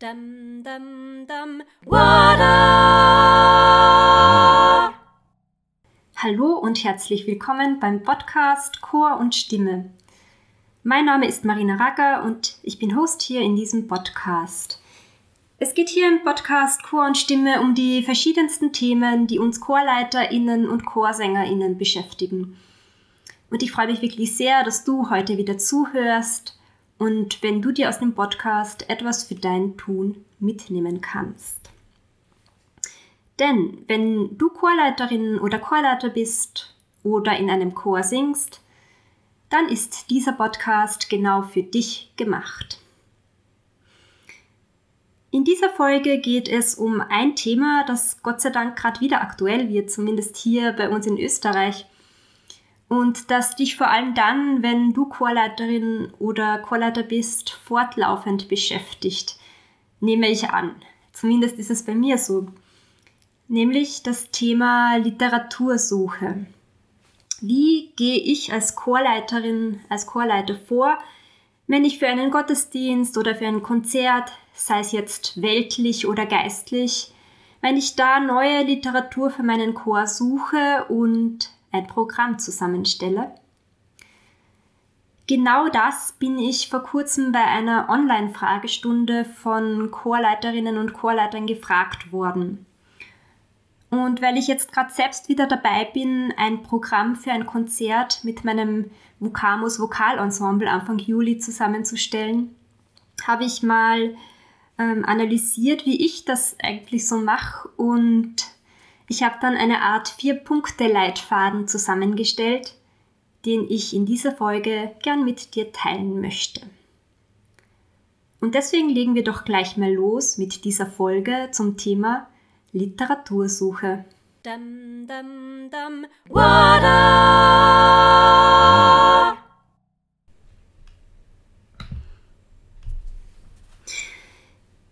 Dum, dum, dum, Wada! Hallo und herzlich willkommen beim Podcast Chor und Stimme. Mein Name ist Marina Racker und ich bin Host hier in diesem Podcast. Es geht hier im Podcast Chor und Stimme um die verschiedensten Themen, die uns ChorleiterInnen und Chorsänger*innen beschäftigen. Und ich freue mich wirklich sehr, dass du heute wieder zuhörst und wenn du dir aus dem Podcast etwas für dein Tun mitnehmen kannst. Denn wenn du Chorleiterin oder Chorleiter bist oder in einem Chor singst, dann ist dieser Podcast genau für dich gemacht. In dieser Folge geht es um ein Thema, das Gott sei Dank gerade wieder aktuell wird, zumindest hier bei uns in Österreich und das dich vor allem dann, wenn du Chorleiterin oder Chorleiter bist, fortlaufend beschäftigt, nehme ich an. Zumindest ist es bei mir so. Nämlich das Thema Literatursuche. Wie gehe ich als Chorleiterin, als Chorleiter vor, wenn ich für einen Gottesdienst oder für ein Konzert, sei es jetzt weltlich oder geistlich, wenn ich da neue Literatur für meinen Chor suche und ein Programm zusammenstelle. Genau das bin ich vor kurzem bei einer Online-Fragestunde von Chorleiterinnen und Chorleitern gefragt worden. Und weil ich jetzt gerade selbst wieder dabei bin, ein Programm für ein Konzert mit meinem Vocamus Vokalensemble Anfang Juli zusammenzustellen, habe ich mal ähm, analysiert, wie ich das eigentlich so mache und ich habe dann eine Art Vier-Punkte-Leitfaden zusammengestellt, den ich in dieser Folge gern mit dir teilen möchte. Und deswegen legen wir doch gleich mal los mit dieser Folge zum Thema Literatursuche. Dum, dum, dum,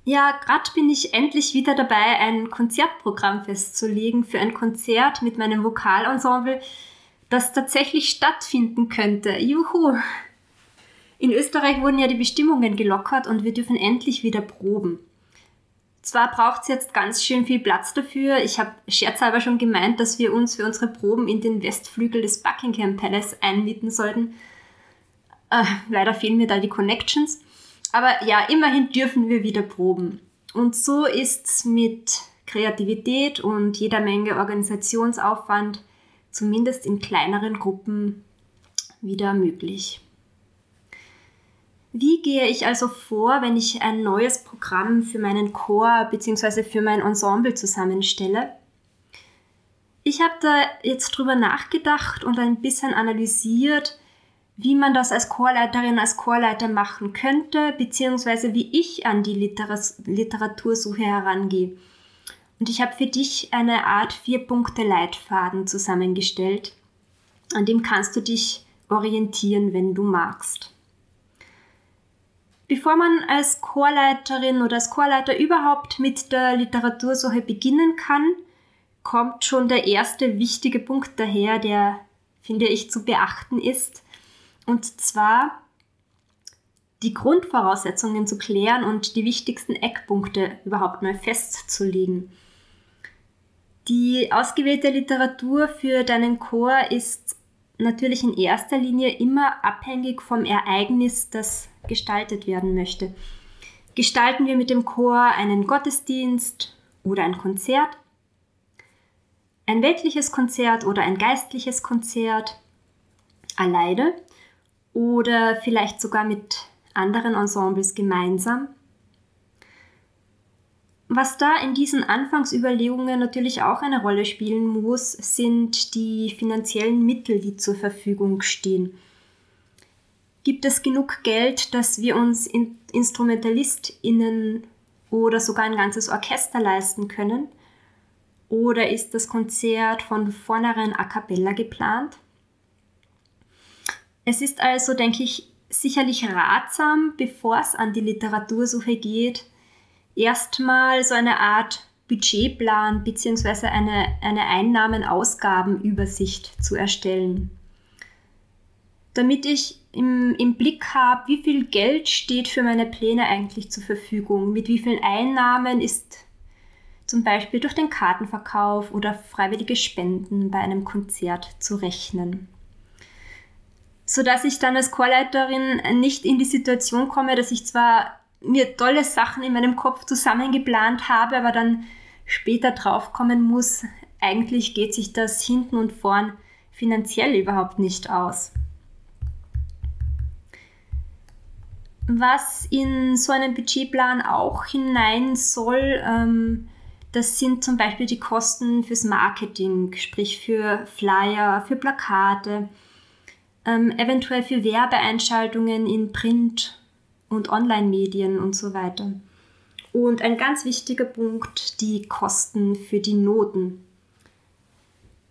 Ja, gerade bin ich endlich wieder dabei, ein Konzertprogramm festzulegen für ein Konzert mit meinem Vokalensemble, das tatsächlich stattfinden könnte. Juhu! In Österreich wurden ja die Bestimmungen gelockert und wir dürfen endlich wieder proben. Zwar braucht es jetzt ganz schön viel Platz dafür. Ich habe scherzhalber schon gemeint, dass wir uns für unsere Proben in den Westflügel des Buckingham Palace einmieten sollten. Äh, leider fehlen mir da die Connections. Aber ja, immerhin dürfen wir wieder proben. Und so ist mit Kreativität und jeder Menge Organisationsaufwand, zumindest in kleineren Gruppen, wieder möglich. Wie gehe ich also vor, wenn ich ein neues Programm für meinen Chor bzw. für mein Ensemble zusammenstelle? Ich habe da jetzt drüber nachgedacht und ein bisschen analysiert, wie man das als Chorleiterin, als Chorleiter machen könnte, beziehungsweise wie ich an die Literatursuche herangehe. Und ich habe für dich eine Art Vier-Punkte-Leitfaden zusammengestellt, an dem kannst du dich orientieren, wenn du magst. Bevor man als Chorleiterin oder als Chorleiter überhaupt mit der Literatursuche beginnen kann, kommt schon der erste wichtige Punkt daher, der, finde ich, zu beachten ist. Und zwar die Grundvoraussetzungen zu klären und die wichtigsten Eckpunkte überhaupt mal festzulegen. Die ausgewählte Literatur für deinen Chor ist natürlich in erster Linie immer abhängig vom Ereignis, das gestaltet werden möchte. Gestalten wir mit dem Chor einen Gottesdienst oder ein Konzert, ein weltliches Konzert oder ein geistliches Konzert, alleine oder vielleicht sogar mit anderen Ensembles gemeinsam. Was da in diesen Anfangsüberlegungen natürlich auch eine Rolle spielen muss, sind die finanziellen Mittel, die zur Verfügung stehen. Gibt es genug Geld, dass wir uns in InstrumentalistInnen oder sogar ein ganzes Orchester leisten können? Oder ist das Konzert von vornherein a cappella geplant? Es ist also, denke ich, sicherlich ratsam, bevor es an die Literatursuche geht, erstmal so eine Art Budgetplan bzw. eine, eine Einnahmen-Ausgaben-Übersicht zu erstellen. Damit ich im, im Blick habe, wie viel Geld steht für meine Pläne eigentlich zur Verfügung, mit wie vielen Einnahmen ist zum Beispiel durch den Kartenverkauf oder freiwillige Spenden bei einem Konzert zu rechnen. Sodass ich dann als Chorleiterin nicht in die Situation komme, dass ich zwar mir tolle Sachen in meinem Kopf zusammengeplant habe, aber dann später draufkommen muss, eigentlich geht sich das hinten und vorn finanziell überhaupt nicht aus. Was in so einen Budgetplan auch hinein soll, ähm, das sind zum Beispiel die Kosten fürs Marketing, sprich für Flyer, für Plakate, ähm, eventuell für Werbeeinschaltungen in Print- und Online-Medien und so weiter. Und ein ganz wichtiger Punkt, die Kosten für die Noten.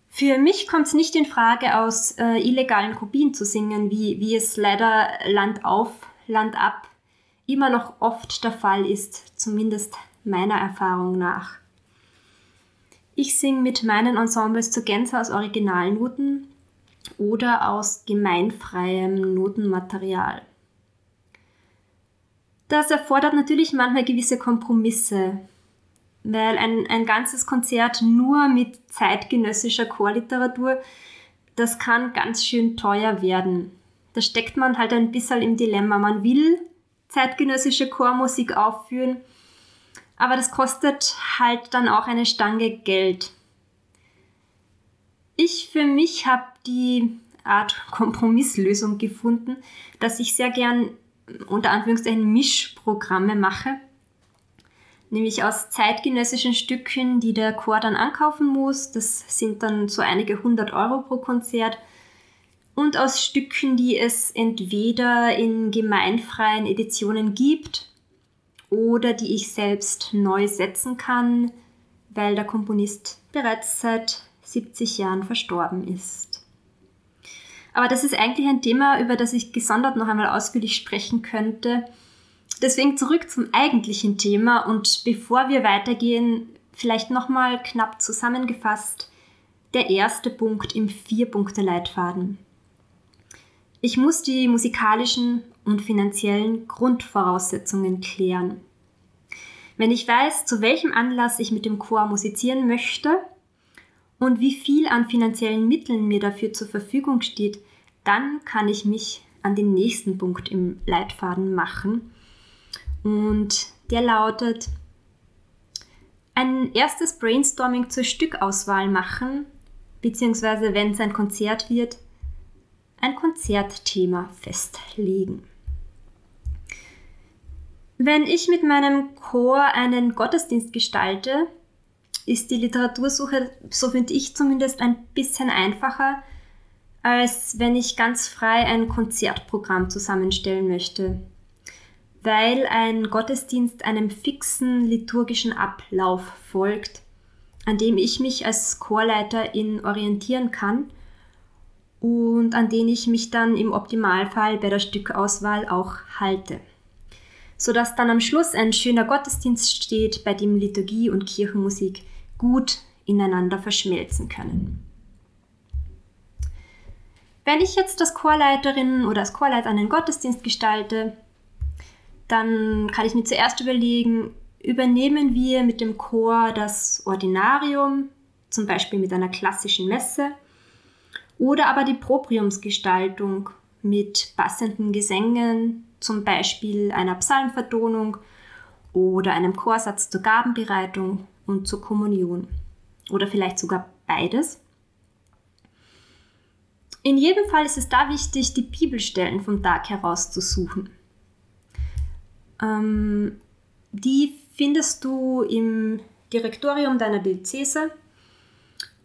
Für mich kommt es nicht in Frage, aus äh, illegalen Kopien zu singen, wie, wie es leider Land auf, Land ab immer noch oft der Fall ist, zumindest meiner Erfahrung nach. Ich singe mit meinen Ensembles zur Gänze aus Originalnoten oder aus gemeinfreiem Notenmaterial. Das erfordert natürlich manchmal gewisse Kompromisse, weil ein, ein ganzes Konzert nur mit zeitgenössischer Chorliteratur, das kann ganz schön teuer werden. Da steckt man halt ein bisschen im Dilemma. Man will zeitgenössische Chormusik aufführen, aber das kostet halt dann auch eine Stange Geld. Ich für mich habe die Art Kompromisslösung gefunden, dass ich sehr gern unter Anführungszeichen Mischprogramme mache nämlich aus zeitgenössischen Stücken, die der Chor dann ankaufen muss. Das sind dann so einige hundert Euro pro Konzert. Und aus Stücken, die es entweder in gemeinfreien Editionen gibt oder die ich selbst neu setzen kann, weil der Komponist bereits seit 70 Jahren verstorben ist. Aber das ist eigentlich ein Thema, über das ich gesondert noch einmal ausführlich sprechen könnte Deswegen zurück zum eigentlichen Thema und bevor wir weitergehen, vielleicht nochmal knapp zusammengefasst, der erste Punkt im Vier-Punkte-Leitfaden. Ich muss die musikalischen und finanziellen Grundvoraussetzungen klären. Wenn ich weiß, zu welchem Anlass ich mit dem Chor musizieren möchte und wie viel an finanziellen Mitteln mir dafür zur Verfügung steht, dann kann ich mich an den nächsten Punkt im Leitfaden machen und der lautet, ein erstes Brainstorming zur Stückauswahl machen, beziehungsweise wenn es ein Konzert wird, ein Konzertthema festlegen. Wenn ich mit meinem Chor einen Gottesdienst gestalte, ist die Literatursuche, so finde ich zumindest, ein bisschen einfacher, als wenn ich ganz frei ein Konzertprogramm zusammenstellen möchte weil ein Gottesdienst einem fixen liturgischen Ablauf folgt, an dem ich mich als Chorleiterin orientieren kann und an den ich mich dann im Optimalfall bei der Stückauswahl auch halte. Sodass dann am Schluss ein schöner Gottesdienst steht, bei dem Liturgie und Kirchenmusik gut ineinander verschmelzen können. Wenn ich jetzt als Chorleiterin oder als Chorleiter einen Gottesdienst gestalte, dann kann ich mir zuerst überlegen, übernehmen wir mit dem Chor das Ordinarium, zum Beispiel mit einer klassischen Messe, oder aber die Propriumsgestaltung mit passenden Gesängen, zum Beispiel einer Psalmvertonung oder einem Chorsatz zur Gabenbereitung und zur Kommunion. Oder vielleicht sogar beides. In jedem Fall ist es da wichtig, die Bibelstellen vom Tag herauszusuchen. Ähm, die findest du im Direktorium deiner Diözese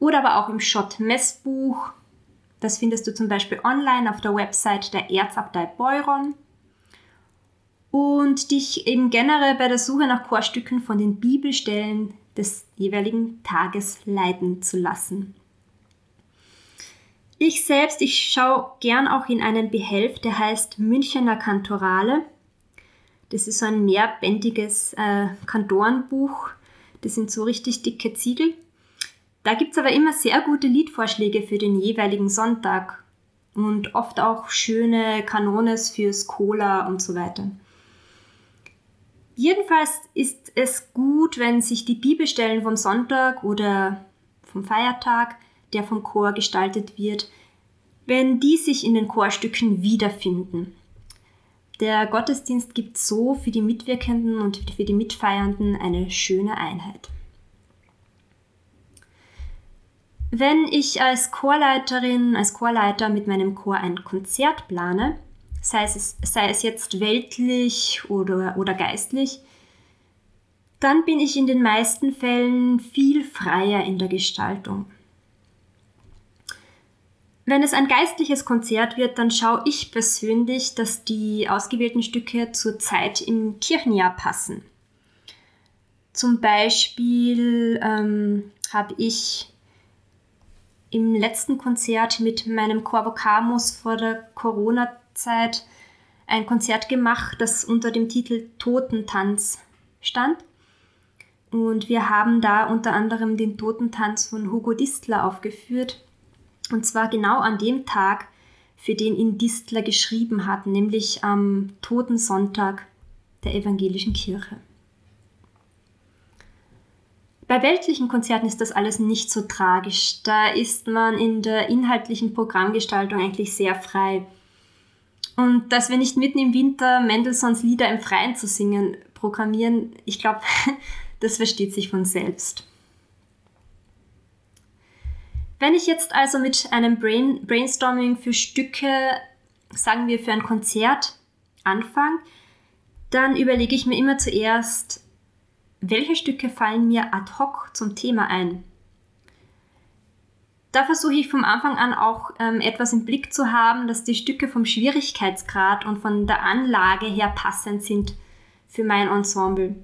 oder aber auch im Schott-Messbuch. Das findest du zum Beispiel online auf der Website der Erzabtei Beuron. Und dich eben generell bei der Suche nach Chorstücken von den Bibelstellen des jeweiligen Tages leiten zu lassen. Ich selbst, ich schaue gern auch in einen Behelf, der heißt Münchener Kantorale. Das ist so ein mehrbändiges äh, Kantorenbuch. Das sind so richtig dicke Ziegel. Da gibt es aber immer sehr gute Liedvorschläge für den jeweiligen Sonntag. und oft auch schöne Kanones fürs Cola und so weiter. Jedenfalls ist es gut, wenn sich die Bibelstellen vom Sonntag oder vom Feiertag, der vom Chor gestaltet wird, wenn die sich in den Chorstücken wiederfinden. Der Gottesdienst gibt so für die Mitwirkenden und für die Mitfeiernden eine schöne Einheit. Wenn ich als Chorleiterin, als Chorleiter mit meinem Chor ein Konzert plane, sei es, sei es jetzt weltlich oder, oder geistlich, dann bin ich in den meisten Fällen viel freier in der Gestaltung. Wenn es ein geistliches Konzert wird, dann schaue ich persönlich, dass die ausgewählten Stücke zur Zeit im Kirchenjahr passen. Zum Beispiel ähm, habe ich im letzten Konzert mit meinem Chor Vocamus vor der Corona-Zeit ein Konzert gemacht, das unter dem Titel Totentanz stand. Und wir haben da unter anderem den Totentanz von Hugo Distler aufgeführt. Und zwar genau an dem Tag, für den ihn Distler geschrieben hat, nämlich am Totensonntag der evangelischen Kirche. Bei weltlichen Konzerten ist das alles nicht so tragisch. Da ist man in der inhaltlichen Programmgestaltung eigentlich sehr frei. Und dass wir nicht mitten im Winter Mendelssohns Lieder im Freien zu singen programmieren, ich glaube, das versteht sich von selbst. Wenn ich jetzt also mit einem Brain Brainstorming für Stücke, sagen wir für ein Konzert, anfange, dann überlege ich mir immer zuerst, welche Stücke fallen mir ad hoc zum Thema ein? Da versuche ich vom Anfang an auch ähm, etwas im Blick zu haben, dass die Stücke vom Schwierigkeitsgrad und von der Anlage her passend sind für mein Ensemble.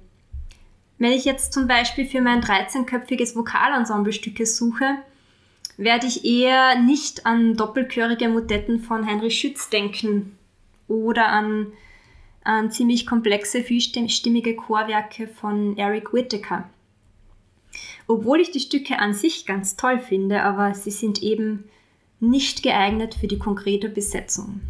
Wenn ich jetzt zum Beispiel für mein 13-köpfiges Vokalensemble Stücke suche, werde ich eher nicht an doppelchörige Motetten von Heinrich Schütz denken oder an an ziemlich komplexe, vielstimmige Chorwerke von Eric Whittaker. Obwohl ich die Stücke an sich ganz toll finde, aber sie sind eben nicht geeignet für die konkrete Besetzung.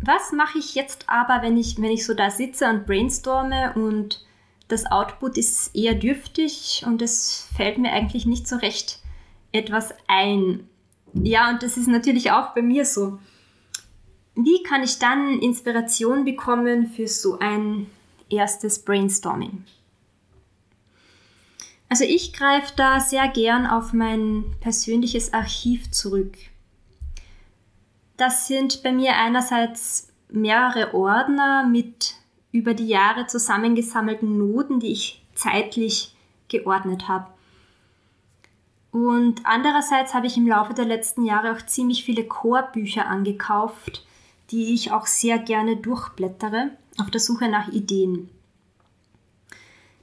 Was mache ich jetzt aber, wenn ich, wenn ich so da sitze und brainstorme und das Output ist eher dürftig und es fällt mir eigentlich nicht so recht etwas ein? Ja, und das ist natürlich auch bei mir so. Wie kann ich dann Inspiration bekommen für so ein erstes Brainstorming? Also ich greife da sehr gern auf mein persönliches Archiv zurück. Das sind bei mir einerseits mehrere Ordner mit über die Jahre zusammengesammelten Noten, die ich zeitlich geordnet habe. Und andererseits habe ich im Laufe der letzten Jahre auch ziemlich viele Chorbücher angekauft, die ich auch sehr gerne durchblättere auf der Suche nach Ideen.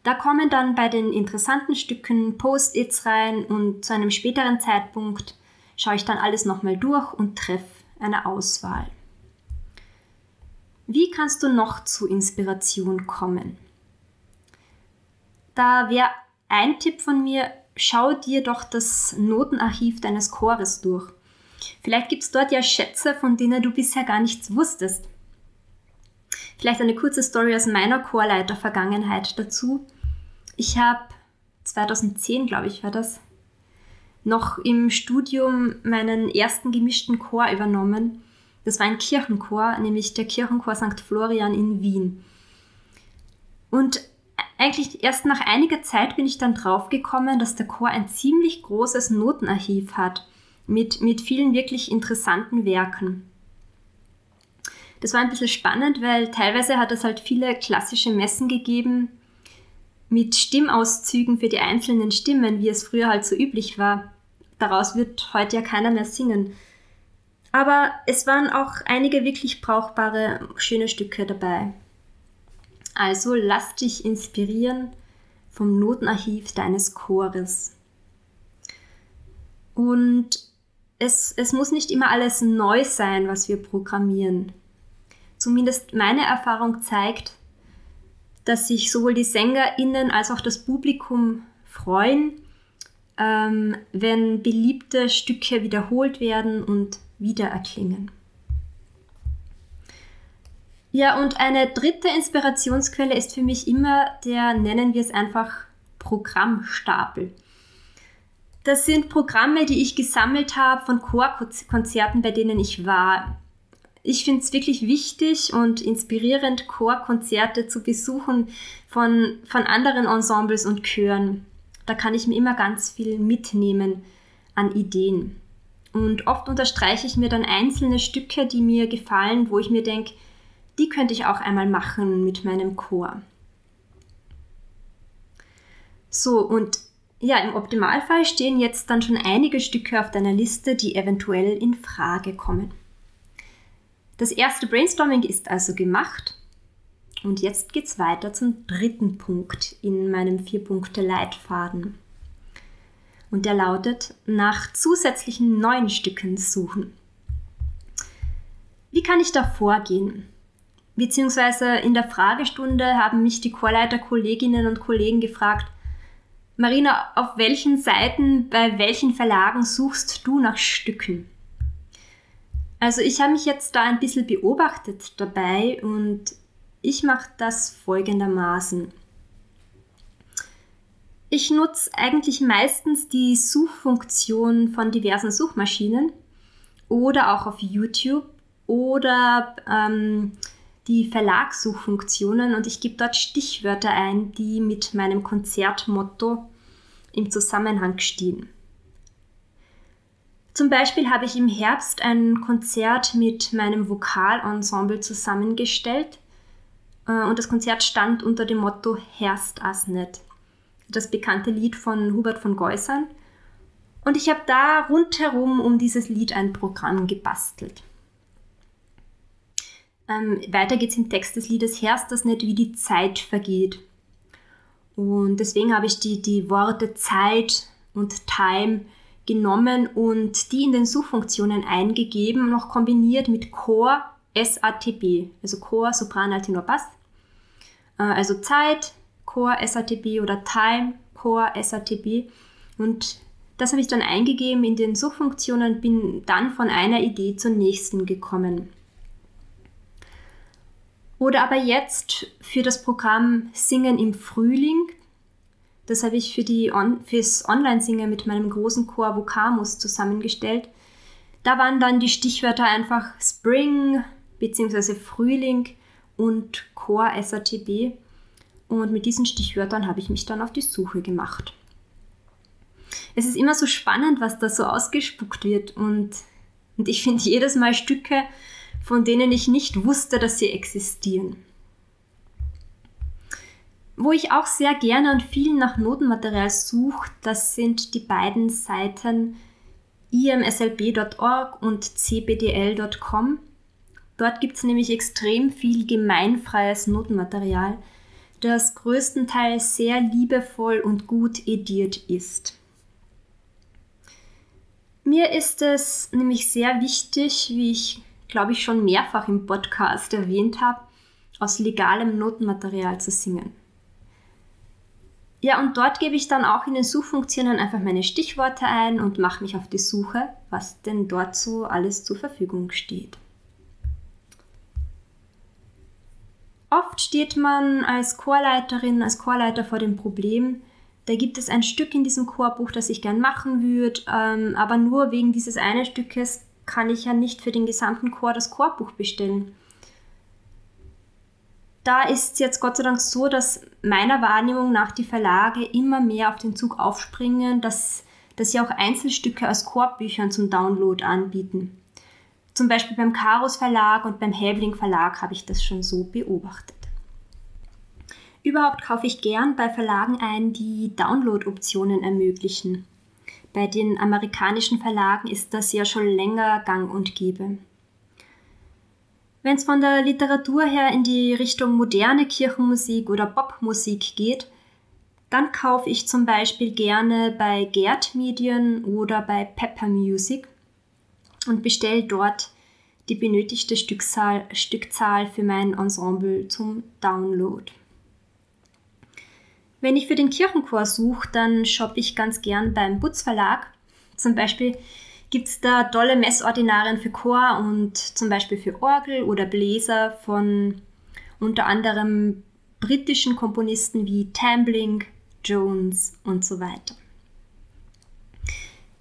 Da kommen dann bei den interessanten Stücken Post-its rein und zu einem späteren Zeitpunkt schaue ich dann alles nochmal durch und treffe eine Auswahl. Wie kannst du noch zu Inspiration kommen? Da wäre ein Tipp von mir, schau dir doch das Notenarchiv deines Chores durch. Vielleicht gibt es dort ja Schätze, von denen du bisher gar nichts wusstest. Vielleicht eine kurze Story aus meiner Chorleiter-Vergangenheit dazu. Ich habe 2010, glaube ich, war das, noch im Studium meinen ersten gemischten Chor übernommen. Das war ein Kirchenchor, nämlich der Kirchenchor St. Florian in Wien. Und eigentlich erst nach einiger Zeit bin ich dann draufgekommen, dass der Chor ein ziemlich großes Notenarchiv hat mit, mit vielen wirklich interessanten Werken. Das war ein bisschen spannend, weil teilweise hat es halt viele klassische Messen gegeben mit Stimmauszügen für die einzelnen Stimmen, wie es früher halt so üblich war. Daraus wird heute ja keiner mehr singen. Aber es waren auch einige wirklich brauchbare, schöne Stücke dabei. Also lass dich inspirieren vom Notenarchiv deines Chores. Und es, es muss nicht immer alles neu sein, was wir programmieren. Zumindest meine Erfahrung zeigt, dass sich sowohl die SängerInnen als auch das Publikum freuen, ähm, wenn beliebte Stücke wiederholt werden und wiedererklingen. Ja, und eine dritte Inspirationsquelle ist für mich immer der, nennen wir es einfach, Programmstapel. Das sind Programme, die ich gesammelt habe von Chorkonzerten, bei denen ich war. Ich finde es wirklich wichtig und inspirierend, Chorkonzerte zu besuchen von, von anderen Ensembles und Chören. Da kann ich mir immer ganz viel mitnehmen an Ideen. Und oft unterstreiche ich mir dann einzelne Stücke, die mir gefallen, wo ich mir denke, die könnte ich auch einmal machen mit meinem Chor. So, und ja, im Optimalfall stehen jetzt dann schon einige Stücke auf deiner Liste, die eventuell in Frage kommen. Das erste Brainstorming ist also gemacht und jetzt geht es weiter zum dritten Punkt in meinem Vier-Punkte-Leitfaden. Und der lautet, nach zusätzlichen neuen Stücken suchen. Wie kann ich da vorgehen? Beziehungsweise in der Fragestunde haben mich die Chorleiter-Kolleginnen und Kollegen gefragt, Marina, auf welchen Seiten, bei welchen Verlagen suchst du nach Stücken? Also ich habe mich jetzt da ein bisschen beobachtet dabei und ich mache das folgendermaßen. Ich nutze eigentlich meistens die Suchfunktion von diversen Suchmaschinen oder auch auf YouTube oder ähm, die Verlagssuchfunktionen und ich gebe dort Stichwörter ein, die mit meinem Konzertmotto im Zusammenhang stehen. Zum Beispiel habe ich im Herbst ein Konzert mit meinem Vokalensemble zusammengestellt äh, und das Konzert stand unter dem Motto Herst as net, das bekannte Lied von Hubert von Geusern. Und ich habe da rundherum um dieses Lied ein Programm gebastelt. Ähm, weiter geht es im Text des Liedes Herst das nicht, wie die Zeit vergeht. Und deswegen habe ich die, die Worte Zeit und Time genommen und die in den Suchfunktionen eingegeben, noch kombiniert mit Chor SATB, also Chor, Sopran, Altenor, Bass. Äh, also Zeit, Chor, SATB oder Time, Chor, SATB. Und das habe ich dann eingegeben in den Suchfunktionen, bin dann von einer Idee zur nächsten gekommen. Oder aber jetzt für das Programm Singen im Frühling. Das habe ich für die On fürs Online-Singen mit meinem großen Chor Vocamus zusammengestellt. Da waren dann die Stichwörter einfach Spring bzw. Frühling und Chor SATB. Und mit diesen Stichwörtern habe ich mich dann auf die Suche gemacht. Es ist immer so spannend, was da so ausgespuckt wird. Und, und ich finde jedes Mal Stücke, von denen ich nicht wusste, dass sie existieren. Wo ich auch sehr gerne und viel nach Notenmaterial suche, das sind die beiden Seiten imslb.org und cbdl.com. Dort gibt es nämlich extrem viel gemeinfreies Notenmaterial, das größtenteils sehr liebevoll und gut ediert ist. Mir ist es nämlich sehr wichtig, wie ich glaube ich, schon mehrfach im Podcast erwähnt habe, aus legalem Notenmaterial zu singen. Ja, und dort gebe ich dann auch in den Suchfunktionen einfach meine Stichworte ein und mache mich auf die Suche, was denn dort so alles zur Verfügung steht. Oft steht man als Chorleiterin, als Chorleiter vor dem Problem, da gibt es ein Stück in diesem Chorbuch, das ich gern machen würde, ähm, aber nur wegen dieses einen Stückes kann ich ja nicht für den gesamten Chor das Chorbuch bestellen. Da ist es jetzt Gott sei Dank so, dass meiner Wahrnehmung nach die Verlage immer mehr auf den Zug aufspringen, dass, dass sie auch Einzelstücke aus Chorbüchern zum Download anbieten. Zum Beispiel beim Karus Verlag und beim Häbling Verlag habe ich das schon so beobachtet. Überhaupt kaufe ich gern bei Verlagen ein, die Download-Optionen ermöglichen. Bei den amerikanischen Verlagen ist das ja schon länger gang und gäbe. Wenn es von der Literatur her in die Richtung moderne Kirchenmusik oder Popmusik geht, dann kaufe ich zum Beispiel gerne bei Gerd Medien oder bei Pepper Music und bestelle dort die benötigte Stückzahl, Stückzahl für mein Ensemble zum Download. Wenn ich für den Kirchenchor suche, dann shoppe ich ganz gern beim Butz Verlag. Zum Beispiel gibt es da tolle Messordinarien für Chor und zum Beispiel für Orgel oder Bläser von unter anderem britischen Komponisten wie Tambling, Jones und so weiter.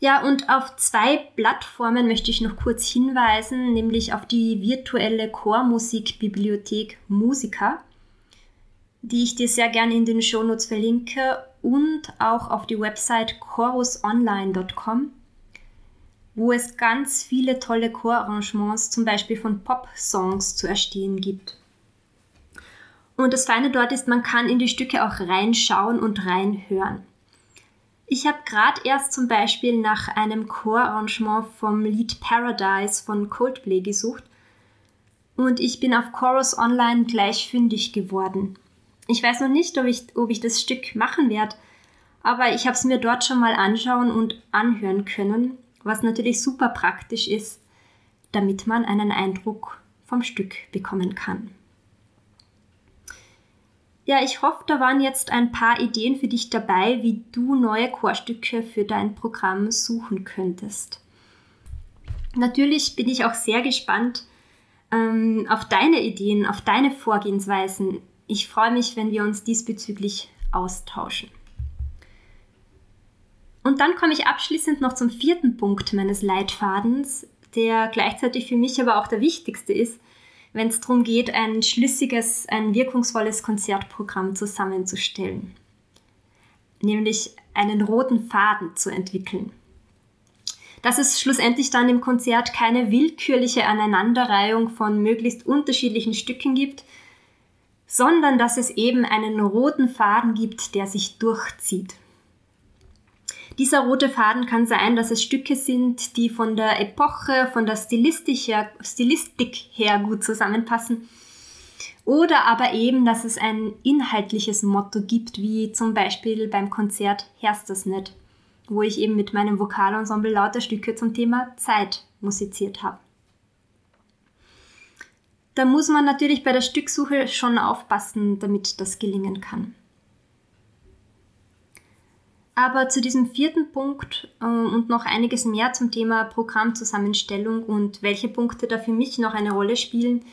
Ja, und auf zwei Plattformen möchte ich noch kurz hinweisen, nämlich auf die virtuelle Chormusikbibliothek Musica, die ich dir sehr gerne in den Shownotes verlinke, und auch auf die Website chorusonline.com, wo es ganz viele tolle Chorarrangements, zum Beispiel von Pop-Songs, zu erstehen gibt. Und das Feine dort ist, man kann in die Stücke auch reinschauen und reinhören. Ich habe gerade erst zum Beispiel nach einem Chorarrangement vom Lied Paradise von Coldplay gesucht und ich bin auf Chorus Online gleich fündig geworden. Ich weiß noch nicht, ob ich, ob ich das Stück machen werde, aber ich habe es mir dort schon mal anschauen und anhören können, was natürlich super praktisch ist, damit man einen Eindruck vom Stück bekommen kann. Ja, ich hoffe, da waren jetzt ein paar Ideen für dich dabei, wie du neue Chorstücke für dein Programm suchen könntest. Natürlich bin ich auch sehr gespannt ähm, auf deine Ideen, auf deine Vorgehensweisen. Ich freue mich, wenn wir uns diesbezüglich austauschen. Und dann komme ich abschließend noch zum vierten Punkt meines Leitfadens, der gleichzeitig für mich aber auch der wichtigste ist, wenn es darum geht, ein schlüssiges, ein wirkungsvolles Konzertprogramm zusammenzustellen. Nämlich einen roten Faden zu entwickeln. Dass es schlussendlich dann im Konzert keine willkürliche Aneinanderreihung von möglichst unterschiedlichen Stücken gibt, sondern dass es eben einen roten Faden gibt, der sich durchzieht. Dieser rote Faden kann sein, dass es Stücke sind, die von der Epoche, von der Stilistik her, Stilistik her gut zusammenpassen. Oder aber eben, dass es ein inhaltliches Motto gibt, wie zum Beispiel beim Konzert Herst das nicht, wo ich eben mit meinem Vokalensemble lauter Stücke zum Thema Zeit musiziert habe. Da muss man natürlich bei der Stücksuche schon aufpassen, damit das gelingen kann. Aber zu diesem vierten Punkt äh, und noch einiges mehr zum Thema Programmzusammenstellung und welche Punkte da für mich noch eine Rolle spielen,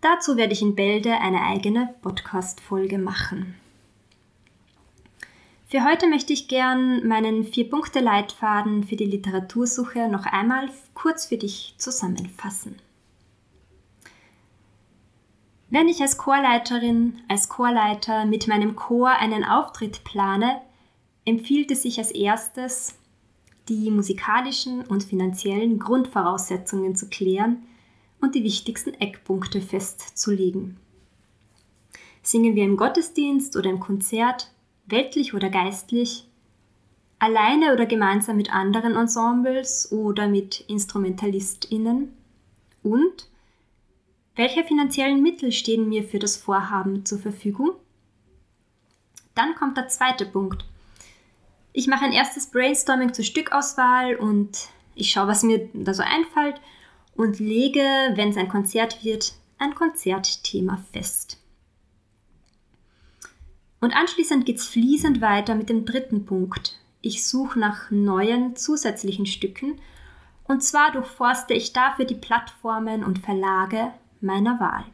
dazu werde ich in Bälde eine eigene Podcast-Folge machen. Für heute möchte ich gern meinen Vier-Punkte-Leitfaden für die Literatursuche noch einmal kurz für dich zusammenfassen. Wenn ich als Chorleiterin, als Chorleiter mit meinem Chor einen Auftritt plane, empfiehlt es sich als erstes, die musikalischen und finanziellen Grundvoraussetzungen zu klären und die wichtigsten Eckpunkte festzulegen. Singen wir im Gottesdienst oder im Konzert, weltlich oder geistlich, alleine oder gemeinsam mit anderen Ensembles oder mit Instrumentalistinnen und welche finanziellen Mittel stehen mir für das Vorhaben zur Verfügung? Dann kommt der zweite Punkt. Ich mache ein erstes Brainstorming zur Stückauswahl und ich schaue, was mir da so einfällt und lege, wenn es ein Konzert wird, ein Konzertthema fest. Und anschließend geht es fließend weiter mit dem dritten Punkt. Ich suche nach neuen zusätzlichen Stücken und zwar durchforste ich dafür die Plattformen und Verlage meiner Wahl.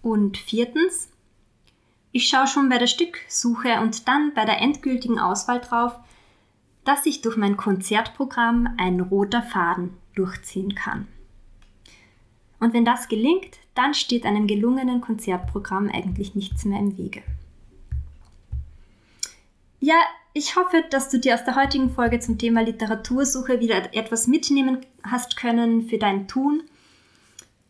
Und viertens, ich schaue schon bei der Stücksuche und dann bei der endgültigen Auswahl drauf, dass ich durch mein Konzertprogramm ein roter Faden durchziehen kann. Und wenn das gelingt, dann steht einem gelungenen Konzertprogramm eigentlich nichts mehr im Wege. Ja, ich hoffe, dass du dir aus der heutigen Folge zum Thema Literatursuche wieder etwas mitnehmen hast können für dein Tun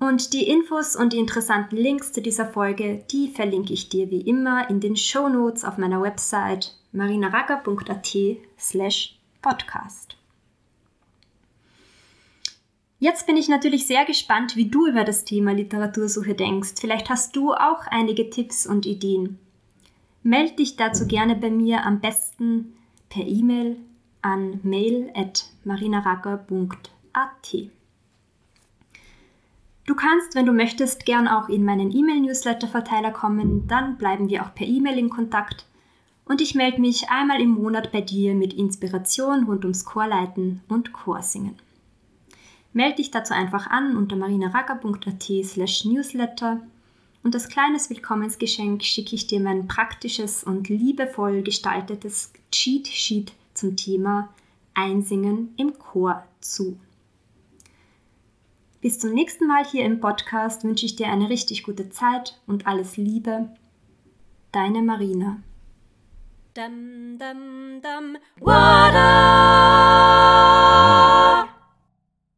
und die Infos und die interessanten Links zu dieser Folge, die verlinke ich dir wie immer in den Show Notes auf meiner Website marinaracker.at slash podcast. Jetzt bin ich natürlich sehr gespannt, wie du über das Thema Literatursuche denkst. Vielleicht hast du auch einige Tipps und Ideen. Meld dich dazu gerne bei mir am besten per E-Mail an mail at marinaracker.at. Du kannst, wenn du möchtest, gern auch in meinen E-Mail-Newsletter-Verteiler kommen, dann bleiben wir auch per E-Mail in Kontakt. Und ich melde mich einmal im Monat bei dir mit Inspiration rund ums Chorleiten und Chorsingen. Melde dich dazu einfach an unter marinaracker.at slash newsletter und als kleines Willkommensgeschenk schicke ich dir mein praktisches und liebevoll gestaltetes Cheat Sheet zum Thema Einsingen im Chor zu. Bis zum nächsten Mal hier im Podcast wünsche ich dir eine richtig gute Zeit und alles Liebe. Deine Marina. Dum, dum, dum. Water!